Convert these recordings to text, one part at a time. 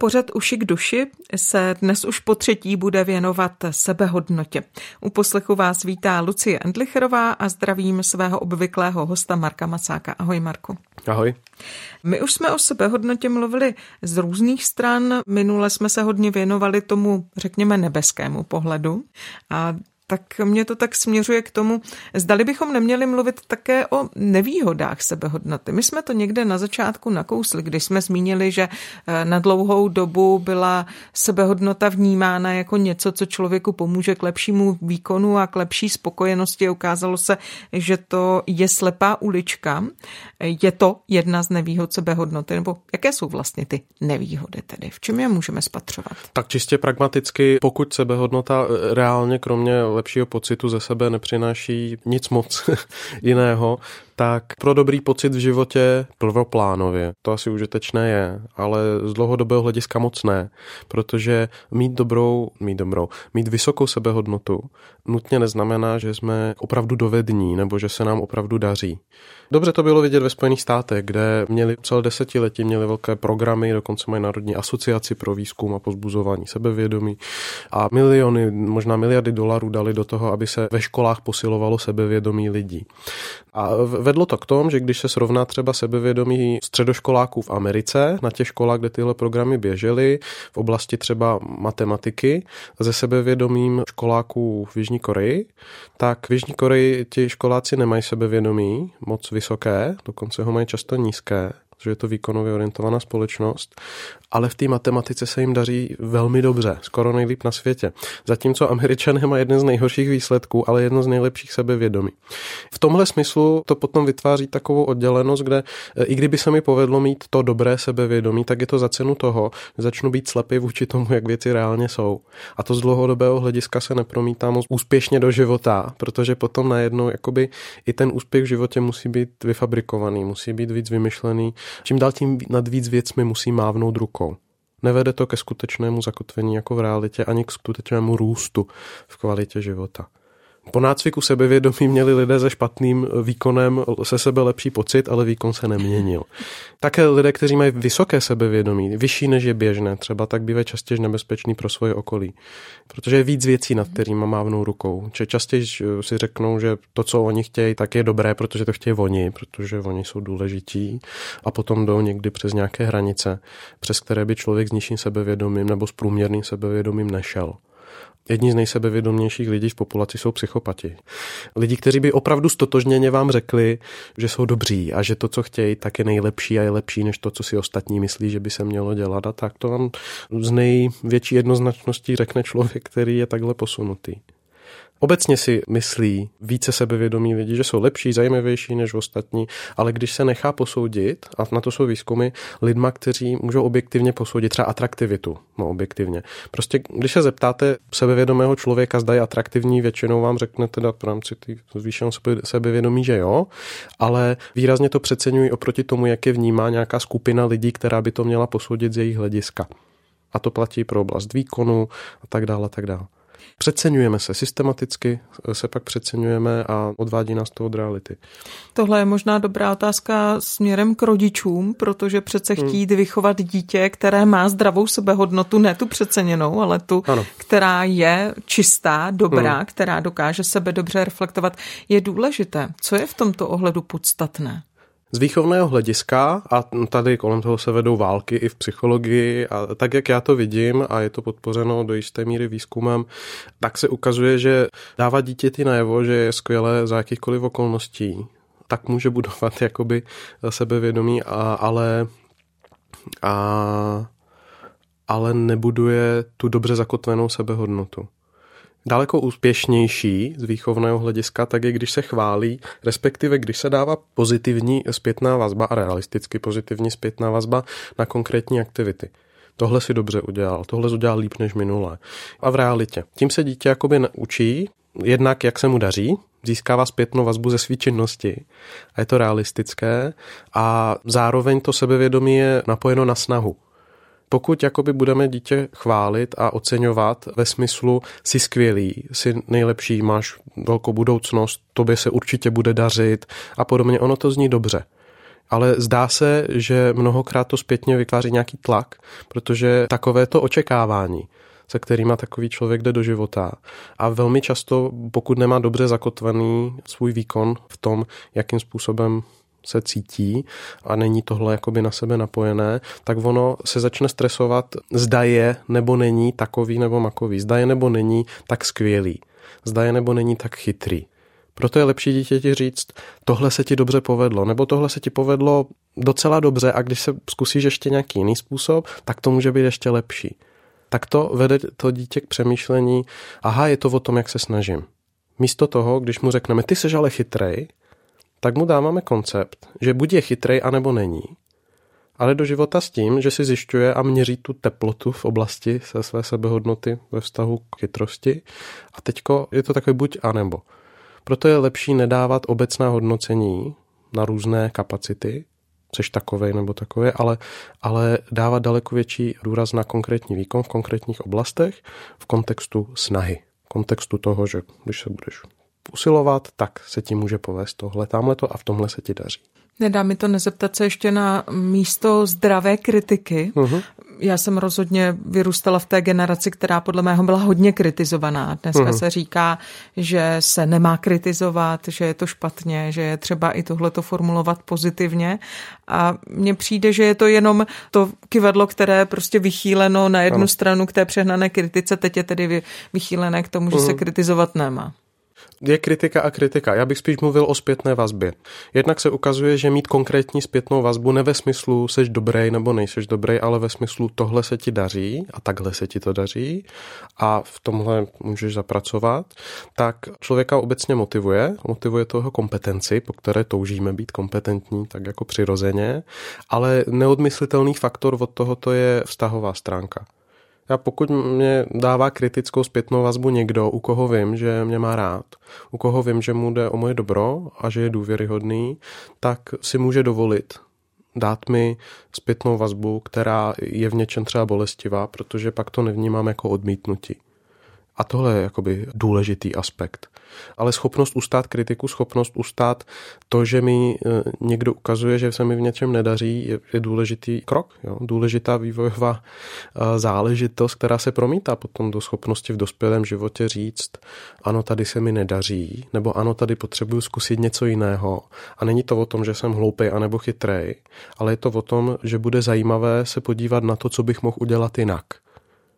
Pořad Uši k duši se dnes už po třetí bude věnovat sebehodnotě. U poslechu vás vítá Lucie Endlicherová a zdravím svého obvyklého hosta Marka Macáka. Ahoj Marku. Ahoj. My už jsme o sebehodnotě mluvili z různých stran. Minule jsme se hodně věnovali tomu, řekněme, nebeskému pohledu. A tak mě to tak směřuje k tomu, zdali bychom neměli mluvit také o nevýhodách sebehodnoty. My jsme to někde na začátku nakousli, když jsme zmínili, že eh, na dlouhou dobu byla sebehodnota vnímána jako něco, co člověku pomůže k lepšímu výkonu a k lepší spokojenosti. Ukázalo se, že to je slepá ulička. Je to jedna z nevýhod sebehodnoty, nebo jaké jsou vlastně ty nevýhody tedy? V čem je můžeme spatřovat? Tak čistě pragmaticky, pokud sebehodnota eh, reálně kromě lepšího pocitu ze sebe nepřináší nic moc jiného, tak pro dobrý pocit v životě prvoplánově. To asi užitečné je, ale z dlouhodobého hlediska moc ne, protože mít dobrou, mít dobrou, mít vysokou sebehodnotu nutně neznamená, že jsme opravdu dovední nebo že se nám opravdu daří. Dobře to bylo vidět ve Spojených státech, kde měli celé desetiletí měli velké programy, dokonce mají Národní asociaci pro výzkum a pozbuzování sebevědomí a miliony, možná miliardy dolarů dali do toho, aby se ve školách posilovalo sebevědomí lidí. A vedlo to k tomu, že když se srovná třeba sebevědomí středoškoláků v Americe, na těch školách, kde tyhle programy běžely, v oblasti třeba matematiky, ze sebevědomím školáků v Jižní Koreji, tak v Jižní Koreji ti školáci nemají sebevědomí moc vysoké, dokonce ho mají často nízké protože je to výkonově orientovaná společnost, ale v té matematice se jim daří velmi dobře, skoro nejlíp na světě. Zatímco američané má jeden z nejhorších výsledků, ale jedno z nejlepších sebevědomí. V tomhle smyslu to potom vytváří takovou oddělenost, kde e, i kdyby se mi povedlo mít to dobré sebevědomí, tak je to za cenu toho, že začnu být slepý vůči tomu, jak věci reálně jsou. A to z dlouhodobého hlediska se nepromítá moc úspěšně do života, protože potom najednou jakoby i ten úspěch v životě musí být vyfabrikovaný, musí být víc vymyšlený, Čím dál tím nad víc věcmi musí mávnout rukou. Nevede to ke skutečnému zakotvení jako v realitě ani k skutečnému růstu v kvalitě života. Po nácviku sebevědomí měli lidé se špatným výkonem se sebe lepší pocit, ale výkon se neměnil. Také lidé, kteří mají vysoké sebevědomí, vyšší než je běžné, třeba tak bývají častěji nebezpečný pro svoje okolí. Protože je víc věcí, nad kterými mávnou rukou. Či častěji si řeknou, že to, co oni chtějí, tak je dobré, protože to chtějí oni, protože oni jsou důležití a potom jdou někdy přes nějaké hranice, přes které by člověk s nižším sebevědomím nebo s průměrným sebevědomím nešel. Jedni z nejsebevědomějších lidí v populaci jsou psychopati. Lidi, kteří by opravdu stotožněně vám řekli, že jsou dobří a že to, co chtějí, tak je nejlepší a je lepší než to, co si ostatní myslí, že by se mělo dělat. A tak to vám z největší jednoznačností řekne člověk, který je takhle posunutý. Obecně si myslí více sebevědomí lidi, že jsou lepší, zajímavější než ostatní, ale když se nechá posoudit, a na to jsou výzkumy, lidma, kteří můžou objektivně posoudit třeba atraktivitu, no objektivně. Prostě když se zeptáte sebevědomého člověka, zda je atraktivní, většinou vám řekne teda v rámci zvýšeného sebevědomí, že jo, ale výrazně to přeceňují oproti tomu, jak je vnímá nějaká skupina lidí, která by to měla posoudit z jejich hlediska. A to platí pro oblast výkonu a tak dále, a tak dále. Přeceňujeme se, systematicky se pak přeceňujeme a odvádí nás to od reality. Tohle je možná dobrá otázka směrem k rodičům, protože přece hmm. chtít vychovat dítě, které má zdravou sebehodnotu, ne tu přeceněnou, ale tu, ano. která je čistá, dobrá, hmm. která dokáže sebe dobře reflektovat, je důležité. Co je v tomto ohledu podstatné? Z výchovného hlediska, a tady kolem toho se vedou války i v psychologii, a tak jak já to vidím, a je to podpořeno do jisté míry výzkumem, tak se ukazuje, že dávat dítěti najevo, že je skvělé za jakýchkoliv okolností, tak může budovat jakoby sebevědomí, a, ale, a, ale nebuduje tu dobře zakotvenou sebehodnotu daleko úspěšnější z výchovného hlediska, tak je, když se chválí, respektive když se dává pozitivní zpětná vazba a realisticky pozitivní zpětná vazba na konkrétní aktivity. Tohle si dobře udělal, tohle udělal líp než minulé. A v realitě. Tím se dítě jakoby učí, jednak, jak se mu daří, získává zpětnou vazbu ze své činnosti a je to realistické a zároveň to sebevědomí je napojeno na snahu. Pokud jakoby budeme dítě chválit a oceňovat ve smyslu si skvělý, si nejlepší, máš velkou budoucnost, tobě se určitě bude dařit a podobně, ono to zní dobře. Ale zdá se, že mnohokrát to zpětně vytváří nějaký tlak, protože takové to očekávání se kterými takový člověk jde do života. A velmi často, pokud nemá dobře zakotvený svůj výkon v tom, jakým způsobem se cítí a není tohle jakoby na sebe napojené, tak ono se začne stresovat, zda je nebo není takový nebo makový, zda je nebo není tak skvělý, zda je nebo není tak chytrý. Proto je lepší dítěti říct, tohle se ti dobře povedlo, nebo tohle se ti povedlo docela dobře a když se zkusíš ještě nějaký jiný způsob, tak to může být ještě lepší tak to vede to dítě k přemýšlení, aha, je to o tom, jak se snažím. Místo toho, když mu řekneme, ty jsi ale chytrej, tak mu dáváme koncept, že buď je chytrej, anebo není. Ale do života s tím, že si zjišťuje a měří tu teplotu v oblasti se své sebehodnoty ve vztahu k chytrosti. A teďko je to takový buď a nebo. Proto je lepší nedávat obecná hodnocení na různé kapacity, seš takovej nebo takový, ale, ale dávat daleko větší důraz na konkrétní výkon v konkrétních oblastech v kontextu snahy. V kontextu toho, že když se budeš usilovat, tak se ti může povést tohle, tamhleto a v tomhle se ti daří. Nedá mi to nezeptat se ještě na místo zdravé kritiky. Uh-huh. Já jsem rozhodně vyrůstala v té generaci, která podle mého byla hodně kritizovaná. Dneska uh-huh. se říká, že se nemá kritizovat, že je to špatně, že je třeba i tohleto formulovat pozitivně. A mně přijde, že je to jenom to kivadlo, které je prostě vychýleno na jednu ano. stranu k té přehnané kritice, teď je tedy vychýlené k tomu, že uh-huh. se kritizovat nemá je kritika a kritika. Já bych spíš mluvil o zpětné vazbě. Jednak se ukazuje, že mít konkrétní zpětnou vazbu ne ve smyslu seš dobrý nebo nejseš dobrý, ale ve smyslu tohle se ti daří a takhle se ti to daří a v tomhle můžeš zapracovat, tak člověka obecně motivuje, motivuje toho kompetenci, po které toužíme být kompetentní, tak jako přirozeně, ale neodmyslitelný faktor od tohoto je vztahová stránka. Já pokud mě dává kritickou zpětnou vazbu někdo, u koho vím, že mě má rád, u koho vím, že mu jde o moje dobro a že je důvěryhodný, tak si může dovolit dát mi zpětnou vazbu, která je v něčem třeba bolestivá, protože pak to nevnímám jako odmítnutí. A tohle je jakoby důležitý aspekt. Ale schopnost ustát kritiku, schopnost ustát to, že mi e, někdo ukazuje, že se mi v něčem nedaří, je, je důležitý krok. Jo? Důležitá vývojová e, záležitost, která se promítá potom do schopnosti v dospělém životě říct, ano, tady se mi nedaří, nebo ano, tady potřebuju zkusit něco jiného. A není to o tom, že jsem hloupý anebo chytrej, ale je to o tom, že bude zajímavé se podívat na to, co bych mohl udělat jinak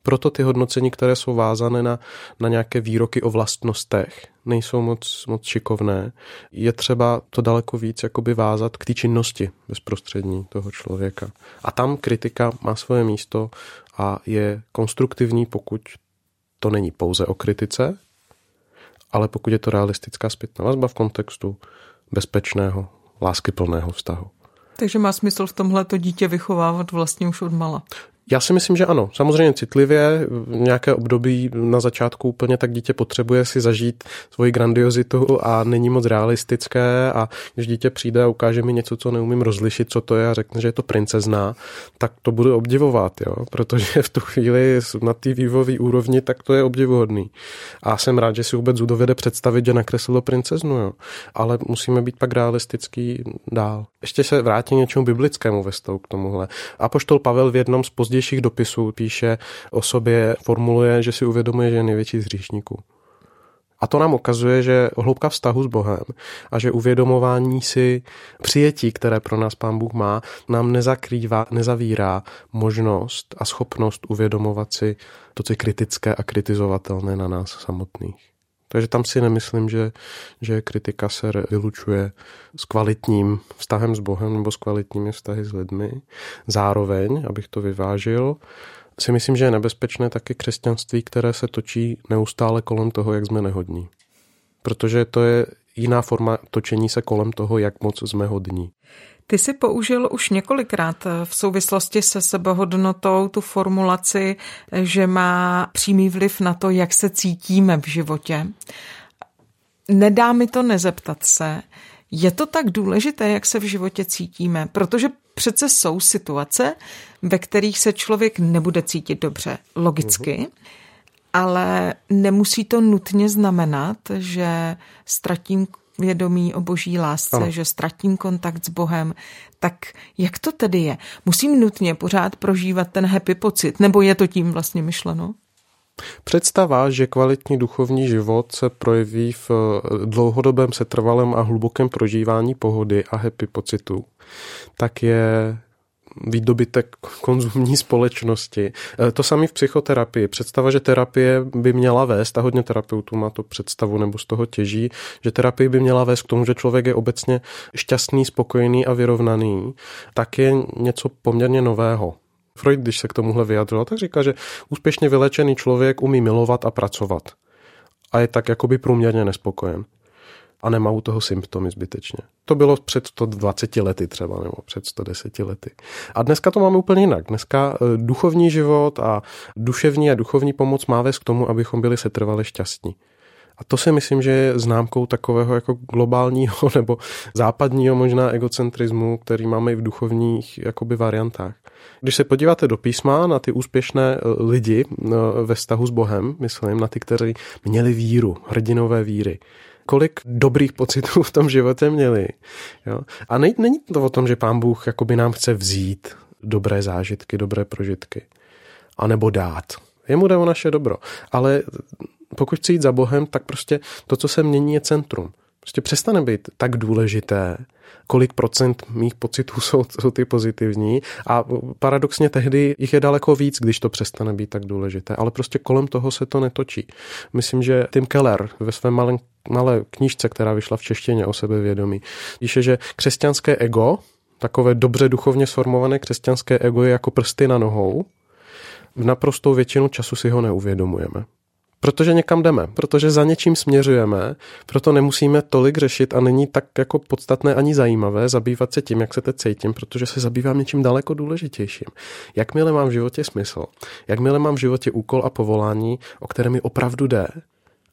proto ty hodnocení, které jsou vázané na, na nějaké výroky o vlastnostech, nejsou moc, moc šikovné. Je třeba to daleko víc jakoby vázat k té činnosti bezprostřední toho člověka. A tam kritika má svoje místo a je konstruktivní, pokud to není pouze o kritice, ale pokud je to realistická zpětná vazba v kontextu bezpečného, láskyplného vztahu. Takže má smysl v tomhle to dítě vychovávat vlastně už od mala. Já si myslím, že ano. Samozřejmě citlivě, v nějaké období na začátku úplně tak dítě potřebuje si zažít svoji grandiozitu a není moc realistické a když dítě přijde a ukáže mi něco, co neumím rozlišit, co to je a řekne, že je to princezná, tak to budu obdivovat, jo? protože v tu chvíli na té vývojové úrovni tak to je obdivuhodný. A jsem rád, že si vůbec dovede představit, že nakreslilo princeznu, jo? ale musíme být pak realistický dál. Ještě se vrátím něčemu biblickému ve k tomuhle. Apoštol Pavel v jednom z pozdějších dopisů píše o sobě, formuluje, že si uvědomuje, že je největší z hříšníků. A to nám ukazuje, že hloubka vztahu s Bohem a že uvědomování si přijetí, které pro nás Pán Bůh má, nám nezakrývá, nezavírá možnost a schopnost uvědomovat si to, co je kritické a kritizovatelné na nás samotných. Takže tam si nemyslím, že, že kritika se vylučuje s kvalitním vztahem s Bohem nebo s kvalitními vztahy s lidmi. Zároveň, abych to vyvážil, si myslím, že je nebezpečné taky křesťanství, které se točí neustále kolem toho, jak jsme nehodní. Protože to je jiná forma točení se kolem toho, jak moc jsme hodní. Ty jsi použil už několikrát v souvislosti se sebehodnotou tu formulaci, že má přímý vliv na to, jak se cítíme v životě. nedá mi to nezeptat se, je to tak důležité, jak se v životě cítíme, protože přece jsou situace, ve kterých se člověk nebude cítit dobře, logicky, uh-huh. ale nemusí to nutně znamenat, že ztratím vědomí o boží lásce, ano. že ztratím kontakt s Bohem, tak jak to tedy je? Musím nutně pořád prožívat ten happy pocit, nebo je to tím vlastně myšleno? Představa, že kvalitní duchovní život se projeví v dlouhodobém setrvalém a hlubokém prožívání pohody a happy pocitu, tak je výdobytek konzumní společnosti. E, to samé v psychoterapii. Představa, že terapie by měla vést, a hodně terapeutů má to představu nebo z toho těží, že terapie by měla vést k tomu, že člověk je obecně šťastný, spokojený a vyrovnaný, tak je něco poměrně nového. Freud, když se k tomuhle vyjadřoval, tak říká, že úspěšně vylečený člověk umí milovat a pracovat. A je tak jakoby průměrně nespokojen a nemá u toho symptomy zbytečně. To bylo před 120 lety třeba, nebo před 110 lety. A dneska to máme úplně jinak. Dneska e, duchovní život a duševní a duchovní pomoc má vést k tomu, abychom byli setrvale šťastní. A to si myslím, že je známkou takového jako globálního nebo západního možná egocentrismu, který máme i v duchovních jakoby variantách. Když se podíváte do písma na ty úspěšné e, lidi e, ve vztahu s Bohem, myslím, na ty, kteří měli víru, hrdinové víry, kolik dobrých pocitů v tom životě měli. Jo? A ne, není to o tom, že pán Bůh jakoby nám chce vzít dobré zážitky, dobré prožitky. A nebo dát. Jemu jde o naše dobro. Ale pokud chci jít za Bohem, tak prostě to, co se mění, je centrum. Prostě přestane být tak důležité, kolik procent mých pocitů jsou, jsou ty pozitivní a paradoxně tehdy jich je daleko víc, když to přestane být tak důležité, ale prostě kolem toho se to netočí. Myslím, že Tim Keller ve své malé, malé knížce, která vyšla v češtině o sebevědomí, píše, že křesťanské ego, takové dobře duchovně sformované křesťanské ego je jako prsty na nohou, v naprostou většinu času si ho neuvědomujeme. Protože někam jdeme, protože za něčím směřujeme, proto nemusíme tolik řešit a není tak jako podstatné ani zajímavé zabývat se tím, jak se teď cítím, protože se zabývám něčím daleko důležitějším. Jakmile mám v životě smysl, jakmile mám v životě úkol a povolání, o které mi opravdu jde,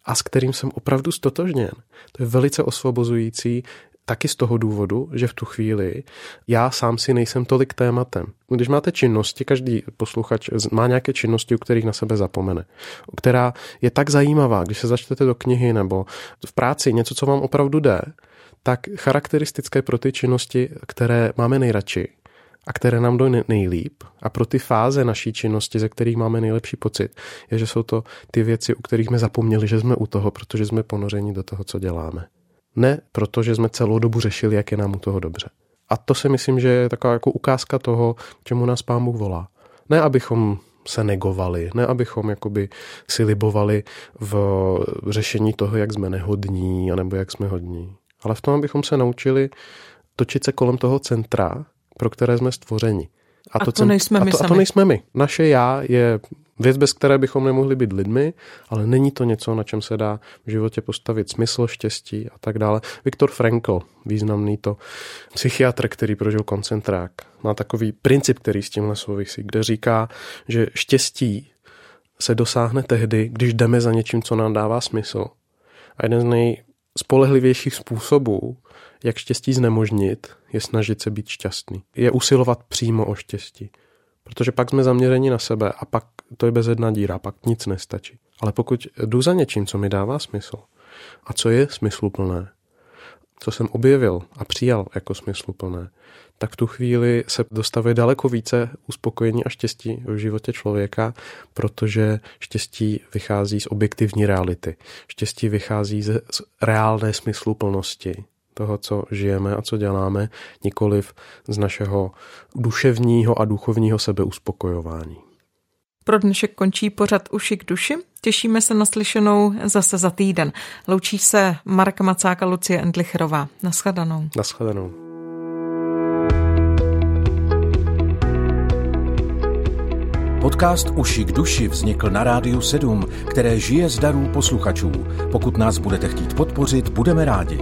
a s kterým jsem opravdu stotožněn. To je velice osvobozující, taky z toho důvodu, že v tu chvíli já sám si nejsem tolik tématem. Když máte činnosti, každý posluchač má nějaké činnosti, u kterých na sebe zapomene, která je tak zajímavá, když se začtete do knihy nebo v práci něco, co vám opravdu jde, tak charakteristické pro ty činnosti, které máme nejradši a které nám jdou nejlíp a pro ty fáze naší činnosti, ze kterých máme nejlepší pocit, je, že jsou to ty věci, u kterých jsme zapomněli, že jsme u toho, protože jsme ponořeni do toho, co děláme. Ne protože jsme celou dobu řešili, jak je nám u toho dobře. A to si myslím, že je taková jako ukázka toho, čemu nás Pán Bůh volá. Ne, abychom se negovali, ne abychom jakoby si libovali v řešení toho, jak jsme nehodní, anebo jak jsme hodní. Ale v tom, abychom se naučili točit se kolem toho centra, pro které jsme stvořeni. A, a to, to nejsme my a to, sami. A to nejsme my. Naše já je Věc, bez které bychom nemohli být lidmi, ale není to něco, na čem se dá v životě postavit smysl, štěstí a tak dále. Viktor Frankl, významný to psychiatr, který prožil koncentrák, má takový princip, který s tímhle souvisí, kde říká, že štěstí se dosáhne tehdy, když jdeme za něčím, co nám dává smysl. A jeden z nejspolehlivějších způsobů, jak štěstí znemožnit, je snažit se být šťastný. Je usilovat přímo o štěstí. Protože pak jsme zaměřeni na sebe a pak to je bezedná díra, pak nic nestačí. Ale pokud jdu za něčím, co mi dává smysl a co je smysluplné, co jsem objevil a přijal jako smysluplné, tak v tu chvíli se dostavuje daleko více uspokojení a štěstí v životě člověka, protože štěstí vychází z objektivní reality. Štěstí vychází z reálné smysluplnosti, toho, co žijeme a co děláme, nikoliv z našeho duševního a duchovního sebeuspokojování. Pro dnešek končí pořad Uši k duši. Těšíme se na slyšenou zase za týden. Loučí se Marka Macáka, Lucie Endlicherová. Naschledanou. Naschledanou. Podcast Uši k duši vznikl na Rádiu 7, které žije z darů posluchačů. Pokud nás budete chtít podpořit, budeme rádi.